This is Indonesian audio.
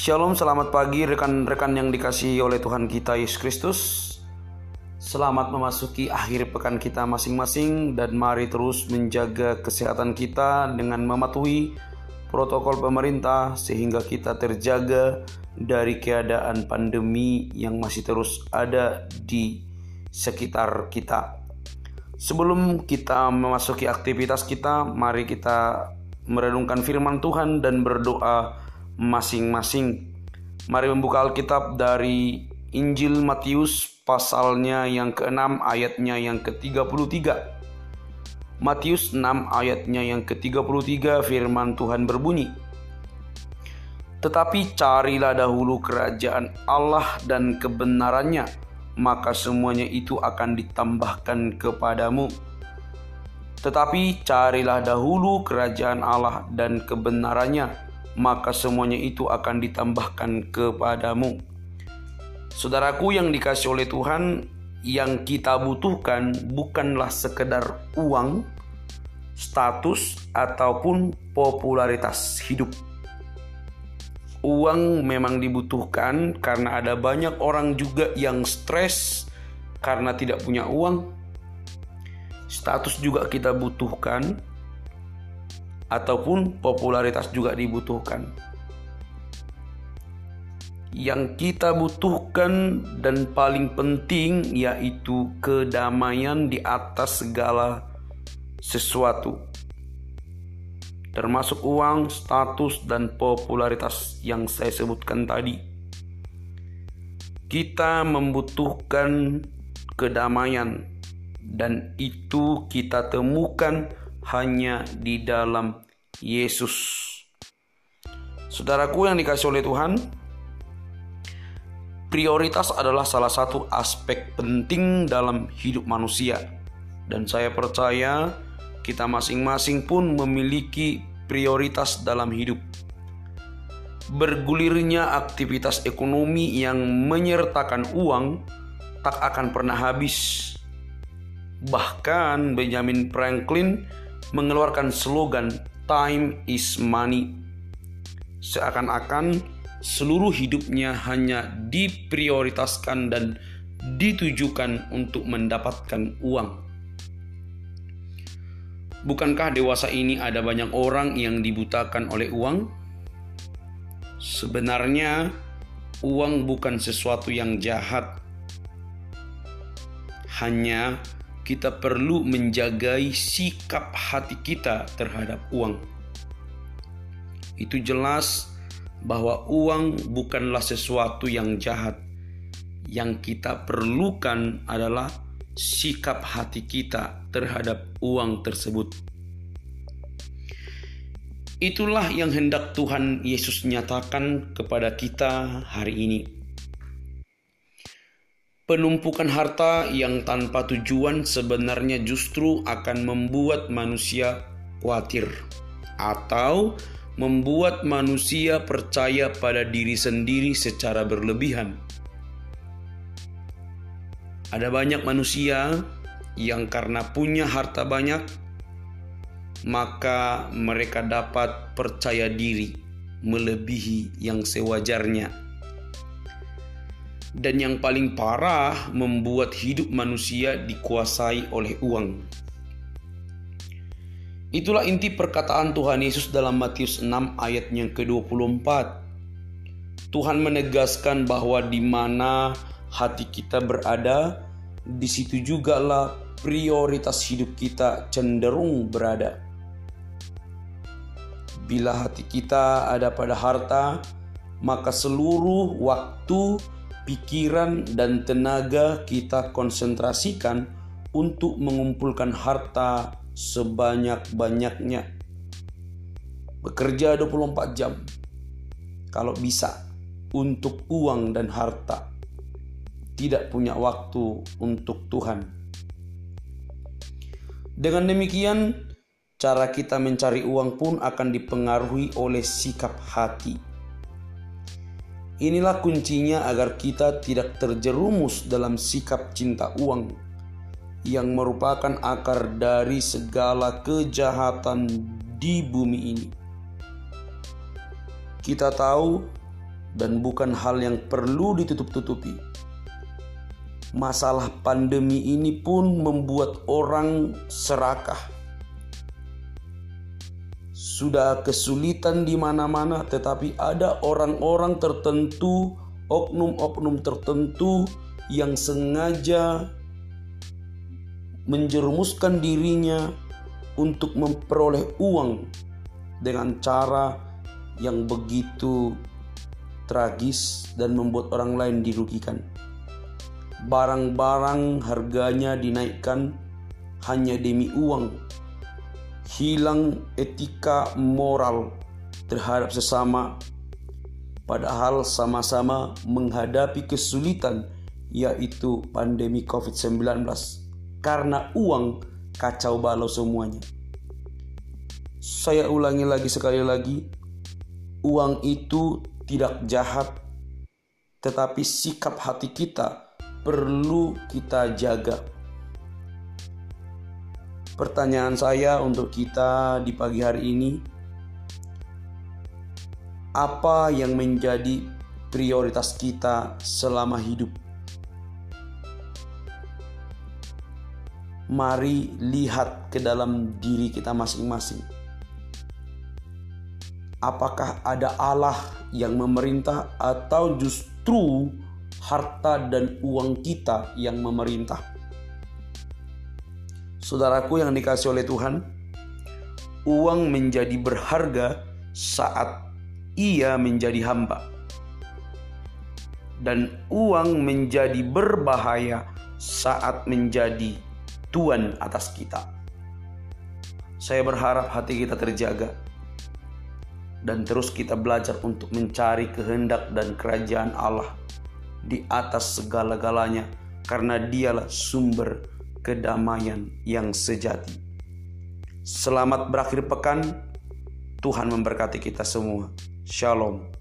Shalom, selamat pagi rekan-rekan yang dikasihi oleh Tuhan kita Yesus Kristus. Selamat memasuki akhir pekan kita masing-masing dan mari terus menjaga kesehatan kita dengan mematuhi protokol pemerintah sehingga kita terjaga dari keadaan pandemi yang masih terus ada di sekitar kita. Sebelum kita memasuki aktivitas kita, mari kita merenungkan firman Tuhan dan berdoa masing-masing. Mari membuka Alkitab dari Injil Matius pasalnya yang ke-6 ayatnya yang ke-33. Matius 6 ayatnya yang ke-33 firman Tuhan berbunyi Tetapi carilah dahulu kerajaan Allah dan kebenarannya maka semuanya itu akan ditambahkan kepadamu Tetapi carilah dahulu kerajaan Allah dan kebenarannya maka semuanya itu akan ditambahkan kepadamu. Saudaraku yang dikasih oleh Tuhan, yang kita butuhkan bukanlah sekedar uang, status, ataupun popularitas hidup. Uang memang dibutuhkan karena ada banyak orang juga yang stres karena tidak punya uang. Status juga kita butuhkan ataupun popularitas juga dibutuhkan. Yang kita butuhkan dan paling penting yaitu kedamaian di atas segala sesuatu, termasuk uang, status, dan popularitas yang saya sebutkan tadi. Kita membutuhkan kedamaian, dan itu kita temukan hanya di dalam Yesus. Saudaraku yang dikasih oleh Tuhan, prioritas adalah salah satu aspek penting dalam hidup manusia. Dan saya percaya kita masing-masing pun memiliki prioritas dalam hidup. Bergulirnya aktivitas ekonomi yang menyertakan uang tak akan pernah habis. Bahkan Benjamin Franklin mengeluarkan slogan "Time is money". Seakan-akan seluruh hidupnya hanya diprioritaskan dan ditujukan untuk mendapatkan uang. Bukankah dewasa ini ada banyak orang yang dibutakan oleh uang? Sebenarnya, uang bukan sesuatu yang jahat, hanya kita perlu menjagai sikap hati kita terhadap uang. Itu jelas bahwa uang bukanlah sesuatu yang jahat. Yang kita perlukan adalah sikap hati kita terhadap uang tersebut. Itulah yang hendak Tuhan Yesus nyatakan kepada kita hari ini Penumpukan harta yang tanpa tujuan sebenarnya justru akan membuat manusia khawatir atau membuat manusia percaya pada diri sendiri secara berlebihan. Ada banyak manusia yang karena punya harta banyak, maka mereka dapat percaya diri melebihi yang sewajarnya dan yang paling parah membuat hidup manusia dikuasai oleh uang. Itulah inti perkataan Tuhan Yesus dalam Matius 6 ayat yang ke-24. Tuhan menegaskan bahwa di mana hati kita berada, di situ jugalah prioritas hidup kita cenderung berada. Bila hati kita ada pada harta, maka seluruh waktu pikiran dan tenaga kita konsentrasikan untuk mengumpulkan harta sebanyak-banyaknya. Bekerja 24 jam kalau bisa untuk uang dan harta. Tidak punya waktu untuk Tuhan. Dengan demikian, cara kita mencari uang pun akan dipengaruhi oleh sikap hati Inilah kuncinya agar kita tidak terjerumus dalam sikap cinta uang yang merupakan akar dari segala kejahatan di bumi ini. Kita tahu dan bukan hal yang perlu ditutup-tutupi. Masalah pandemi ini pun membuat orang serakah. Sudah kesulitan di mana-mana, tetapi ada orang-orang tertentu, oknum-oknum tertentu yang sengaja menjerumuskan dirinya untuk memperoleh uang dengan cara yang begitu tragis dan membuat orang lain dirugikan. Barang-barang harganya dinaikkan hanya demi uang. Hilang etika moral terhadap sesama, padahal sama-sama menghadapi kesulitan, yaitu pandemi COVID-19. Karena uang kacau balau semuanya. Saya ulangi lagi sekali lagi, uang itu tidak jahat, tetapi sikap hati kita perlu kita jaga. Pertanyaan saya untuk kita di pagi hari ini, apa yang menjadi prioritas kita selama hidup? Mari lihat ke dalam diri kita masing-masing apakah ada Allah yang memerintah atau justru harta dan uang kita yang memerintah. Saudaraku yang dikasih oleh Tuhan, uang menjadi berharga saat ia menjadi hamba. Dan uang menjadi berbahaya saat menjadi tuan atas kita. Saya berharap hati kita terjaga dan terus kita belajar untuk mencari kehendak dan kerajaan Allah di atas segala-galanya karena dialah sumber kedamaian yang sejati. Selamat berakhir pekan. Tuhan memberkati kita semua. Shalom.